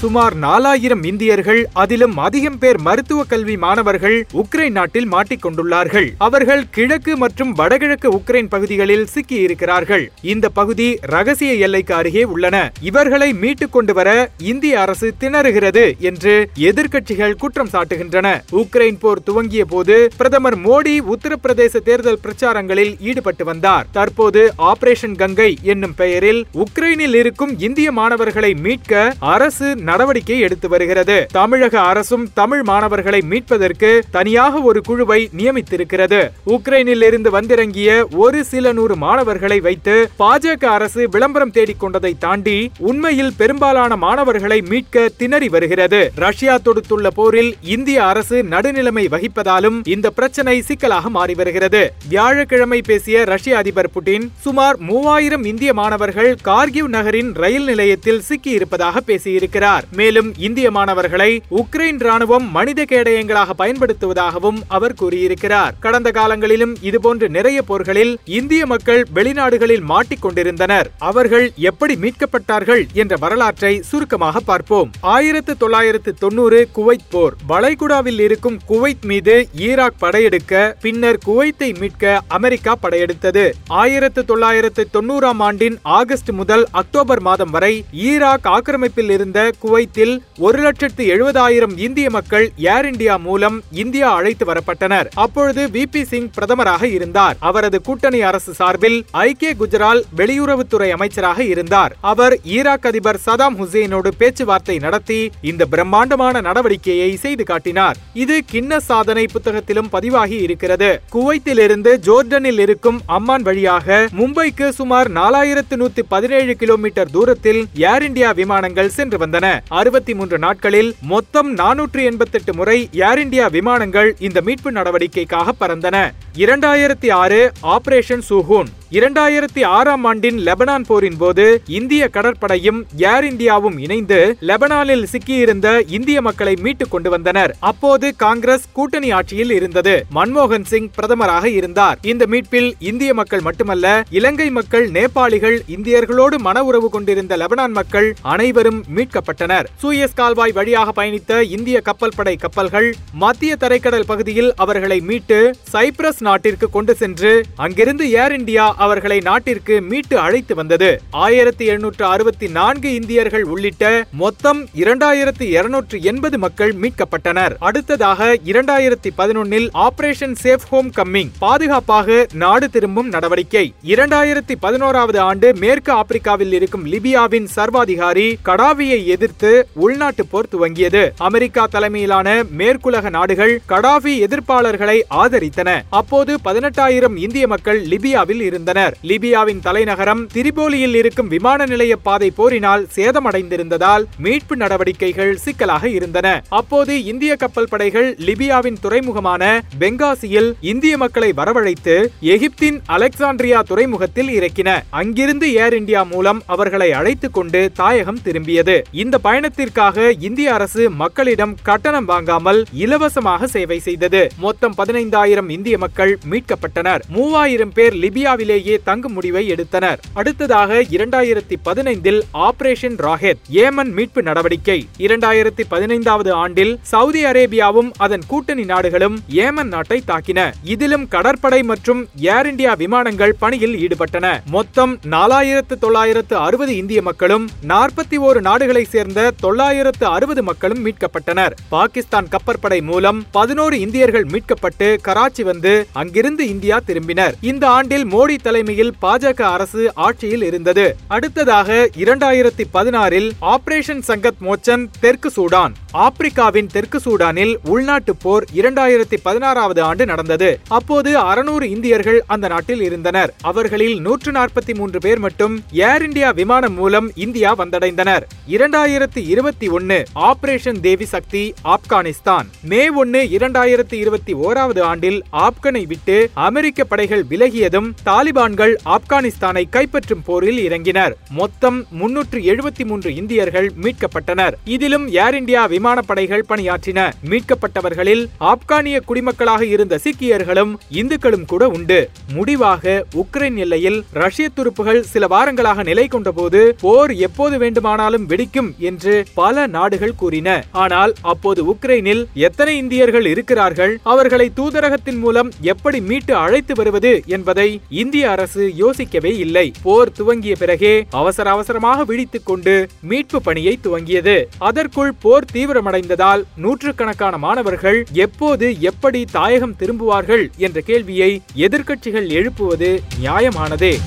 சுமார் நாலாயிரம் இந்தியர்கள் அதிலும் அதிகம் பேர் மருத்துவ கல்வி மாணவர்கள் உக்ரைன் நாட்டில் மாட்டிக்கொண்டுள்ளார்கள் அவர்கள் கிழக்கு மற்றும் வடகிழக்கு உக்ரைன் பகுதிகளில் சிக்கி இருக்கிறார்கள் இந்த பகுதி ரகசிய எல்லைக்கு அருகே உள்ளன. இவர்களை மீட்டுக் கொண்டு வர இந்திய அரசு திணறுகிறது என்று எதிர்க்கட்சிகள் குற்றம் சாட்டுகின்றன. உக்ரைன் போர் துவங்கிய போது பிரதமர் மோடி உத்தரப்பிரதேச தேர்தல் பிரச்சாரங்களில் ஈடுபட்டு வந்தார். தற்போது ஆபரேஷன் கங்கை என்னும் பெயரில் உக்ரைனில் இருக்கும் இந்திய மாணவர்களை மீட்க அரசு நடவடிக்கை எடுத்து வருகிறது. தமிழக அரசும் தமிழ் மாணவர்களை மீட்பதற்கு தனியாக ஒரு குழுவை நியமித்திருக்கிறது. உக்ரைனில் இருந்து வந்திறங்கிய ஒரு சில நூறு மாணவர்களை வைத்து பாஜக அரசு விளம்பரம் தேடிக்கொண்டதை தாண்டி உண்மையில் பெரும்பாலான மாணவர்களை மீட்க திணறி வருகிறது. ரஷ்யா தொடுத்துள்ள போரில் இந்திய அரசு நடுநிலைமை வகிப்பதாலும் இந்த பிரச்சனை சிக்கலாக மாறி வருகிறது. வியாழக்கிழமை பேசிய ரஷ்ய அதிபர் புட்டின் சுமார் மூவாயிரம் இந்திய மாணவர்கள் கார்கிவ் நகரின் ரயில் நிலையத்தில் சிக்கியிருப்பதாக பேசியிருக்கிறார். பேசியிருக்கிறார் மேலும் இந்திய மாணவர்களை உக்ரைன் ராணுவம் மனித கேடயங்களாக பயன்படுத்துவதாகவும் அவர் கூறியிருக்கிறார். கடந்த காலங்களிலும் இதுபோன்ற நிறைய போர்களில் இந்திய மக்கள் வெளிநாடுகளில் மாட்டிக்கொண்டிருந்தனர் அவர்கள் எப்படி மீட்கப்பட்டார்கள் என்ற வரலாற்றை சுருக்கமாக பார்ப்போம். ஆயிரத்து தொள்ளாயிரத்து தொன்னூறு குவைத் போர். வளைகுடாவில் இருக்கும் குவைத் மீது ஈராக் படையெடுக்க பின்னர் குவைத்தை மீட்க அமெரிக்கா படையெடுத்தது. ஆயிரத்து தொள்ளாயிரத்து தொன்னூறாம் ஆண்டின் ஆகஸ்ட் முதல் அக்டோபர் மாதம் வரை ஈராக் ஆக்கிரமிப்பில் இருந்த குவைத்தில் ஒரு லட்சத்து எழுபதாயிரம் இந்திய மக்கள் ஏர் இந்தியா மூலம் இந்தியா அழைத்து வரப்பட்டனர். அப்பொழுது வி. பி. சிங் பிரதமராக இருந்தார். அவரது கூட்டணி அரசு சார்பில் ஐக்கிய குஜரால் வெளியுறவுத்துறை அமைச்சராக இருந்தார். அவர் ஈராக் அதிபர் சதாம் ஹுசேனோடு பேச்சுவார்த்தை நடத்தி இந்த பிரம்மாண்டமான நடவடிக்கையை செய்து காட்டினார். இது கிண்ண சாதனை புத்தகத்திலும் பதிவாகி இருக்கிறது. குவைத்திலிருந்து ஜோர்டனில் இருக்கும் அம்மான் வழியாக மும்பைக்கு சுமார் நாலாயிரத்து நூத்தி பதினேழு கிலோமீட்டர் தூரத்தில் ஏர் இந்தியா விமானங்கள் சென்று வந்தன. அறுபத்தி மூன்று நாட்களில் மொத்தம் நானூற்று எண்பத்தெட்டு முறை ஏர் இந்தியா விமானங்கள் இந்த மீட்பு நடவடிக்கைக்காக பறந்தன. இரண்டாயிரத்தி ஆறு ஆபரேஷன் சூஹூன் இரண்டாயிரத்தி ஆறாம் ஆண்டின் லெபனான் போரின் போது இந்திய கடற்படையும் ஏர் இந்தியாவும் இணைந்து லெபனானில் சிக்கியிருந்த இந்திய மக்களை மீட்டுக் கொண்டு வந்தனர். அப்போது காங்கிரஸ் கூட்டணி ஆட்சியில் இருந்தது. மன்மோகன் சிங் பிரதமராக இருந்தார். இந்த மீட்பில் இந்திய மக்கள் மட்டுமல்ல இலங்கை மக்கள் நேபாளிகள் இந்தியர்களோடு மன உறவு கொண்டிருந்த லெபனான் மக்கள் அனைவரும் மீட்கப்பட்டனர். சூயஸ் கால்வாய் வழியாக பயணித்த இந்திய கப்பல் படை கப்பல்கள் மத்திய தரைக்கடல் பகுதியில் அவர்களை மீட்டு சைப்ரஸ் நாட்டிற்கு கொண்டு சென்று அங்கிருந்து ஏர் இந்தியா அவர்களை நாட்டிற்கு மீட்டு அழைத்து வந்தது. ஆயிரத்தி எழுநூற்று அறுபத்தி நான்கு இந்தியர்கள் உள்ளிட்ட மொத்தம் இரண்டாயிரத்தி இருநூற்று எண்பது மக்கள் மீட்கப்பட்டனர். அடுத்ததாக இரண்டாயிரத்தி பதினொன்னில் ஆபரேஷன் சேஃப் ஹோம் கம்மிங் பாதுகாப்பாக நாடு திரும்பும் நடவடிக்கை. இரண்டாயிரத்தி பதினோராவது ஆண்டு மேற்கு ஆப்பிரிக்காவில் இருக்கும் லிபியாவின் சர்வாதிகாரி கடாவியை எதிர்த்து உள்நாட்டு போர் துவங்கியது. அமெரிக்கா தலைமையிலான மேற்குலக நாடுகள் கடாவி எதிர்ப்பாளர்களை ஆதரித்தன. அப்போது பதினெட்டாயிரம் இந்திய மக்கள் லிபியாவில் இருந்தனர் லிபியாவின் தலைநகரம் திரிபோலியில் இருக்கும் விமான நிலைய பாதை போரினால் சேதமடைந்திருந்ததால் மீட்பு நடவடிக்கைகள் சிக்கலாக இருந்தன. அப்போது இந்திய கப்பல் படைகள் லிபியாவின் துறைமுகமான பெங்காசியில் இந்திய மக்களை வரவழைத்து எகிப்தின் அலெக்சாண்ட்ரியா துறைமுகத்தில் இறக்கின. அங்கிருந்து ஏர் இந்தியா மூலம் அவர்களை அழைத்துக் கொண்டு தாயகம் திரும்பியது. இந்த பயணத்திற்காக இந்திய அரசு மக்களிடம் கட்டணம் வாங்காமல் இலவசமாக சேவை செய்தது. மொத்தம் பதினைந்தாயிரம் இந்திய மக்கள் மீட்கப்பட்டனர். மூவாயிரம் பேர் லிபியாவிலே லிபியாவிலேயே தங்கும் முடிவை எடுத்தனர். அடுத்ததாக இரண்டாயிரத்தி பதினைந்தில் ஆபரேஷன் ராஹெத் ஏமன் மீட்பு நடவடிக்கை. இரண்டாயிரத்தி பதினைந்தாவது ஆண்டில் சவுதி அரேபியாவும் அதன் கூட்டணி நாடுகளும் ஏமன் நாட்டை தாக்கின. இதிலும் கடற்படை மற்றும் ஏர் இந்தியா விமானங்கள் பணியில் ஈடுபட்டன. மொத்தம் நாலாயிரத்து தொள்ளாயிரத்து அறுபது இந்திய மக்களும் நாற்பத்தி ஓரு நாடுகளை சேர்ந்த தொள்ளாயிரத்து அறுபது மக்களும் மீட்கப்பட்டனர். பாகிஸ்தான் கப்பற்படை மூலம் பதினோரு இந்தியர்கள் மீட்கப்பட்டு கராச்சி வந்து அங்கிருந்து இந்தியா திரும்பினர். இந்த ஆண்டில் மோடி தலைமையில் பாஜக அரசு ஆட்சியில் இருந்தது. அடுத்ததாக இரண்டாயிரத்தி பதினாறில் ஆபரேஷன் சங்கத் மோச்சன் தெற்கு சூடான். ஆப்பிரிக்காவின் தெற்கு சூடானில் உள்நாட்டு போர் இரண்டாயிரத்தி பதினாறாவது ஆண்டு நடந்தது. அப்போது அறுநூறு இந்தியர்கள் அந்த நாட்டில் இருந்தனர். அவர்களில் நூற்று நாற்பத்தி மூன்று பேர் மட்டும் ஏர் இந்தியா விமானம் மூலம் இந்தியா வந்தடைந்தனர். இரண்டாயிரத்தி இருபத்தி ஒன்னு ஆபரேஷன் தேவி சக்தி ஆப்கானிஸ்தான். மே ஒன்னு இரண்டாயிரத்தி இருபத்தி ஓராவது ஆண்டில் ஆப்கனை விட்டு அமெரிக்க படைகள் விலகியதும் தாலிபான் தாலிபான்கள் ஆப்கானிஸ்தானை கைப்பற்றும் போரில் இறங்கினர். மொத்தம் முன்னூற்று எழுபத்தி மூன்று இந்தியர்கள் மீட்கப்பட்டனர். இதிலும் ஏர் இந்தியா விமானப்படைகள் பணியாற்றின. மீட்கப்பட்டவர்களில் ஆப்கானிய குடிமக்களாக இருந்த சீக்கியர்களும் இந்துக்களும் கூட உண்டு. முடிவாக உக்ரைன் எல்லையில் ரஷ்ய துருப்புகள் சில வாரங்களாக நிலை கொண்டபோது போர் எப்போது வேண்டுமானாலும் வெடிக்கும் என்று பல நாடுகள் கூறின. ஆனால் அப்போது உக்ரைனில் எத்தனை இந்தியர்கள் இருக்கிறார்கள்? அவர்களை தூதரகத்தின் மூலம் எப்படி மீட்டு அழைத்து வருவது என்பதை இந்திய அரசு யோசிக்கவே இல்லை. போர் துவங்கிய பிறகே அவசர அவசரமாக விழித்துக் கொண்டு மீட்பு பணியை துவங்கியது. அதற்குள் போர் தீவிரமடைந்ததால் நூற்றுக்கணக்கான மாணவர்கள் எப்போது எப்படி தாயகம் திரும்புவார்கள் என்ற கேள்வியை எதிர்க்கட்சிகள் எழுப்புவது நியாயமானதே.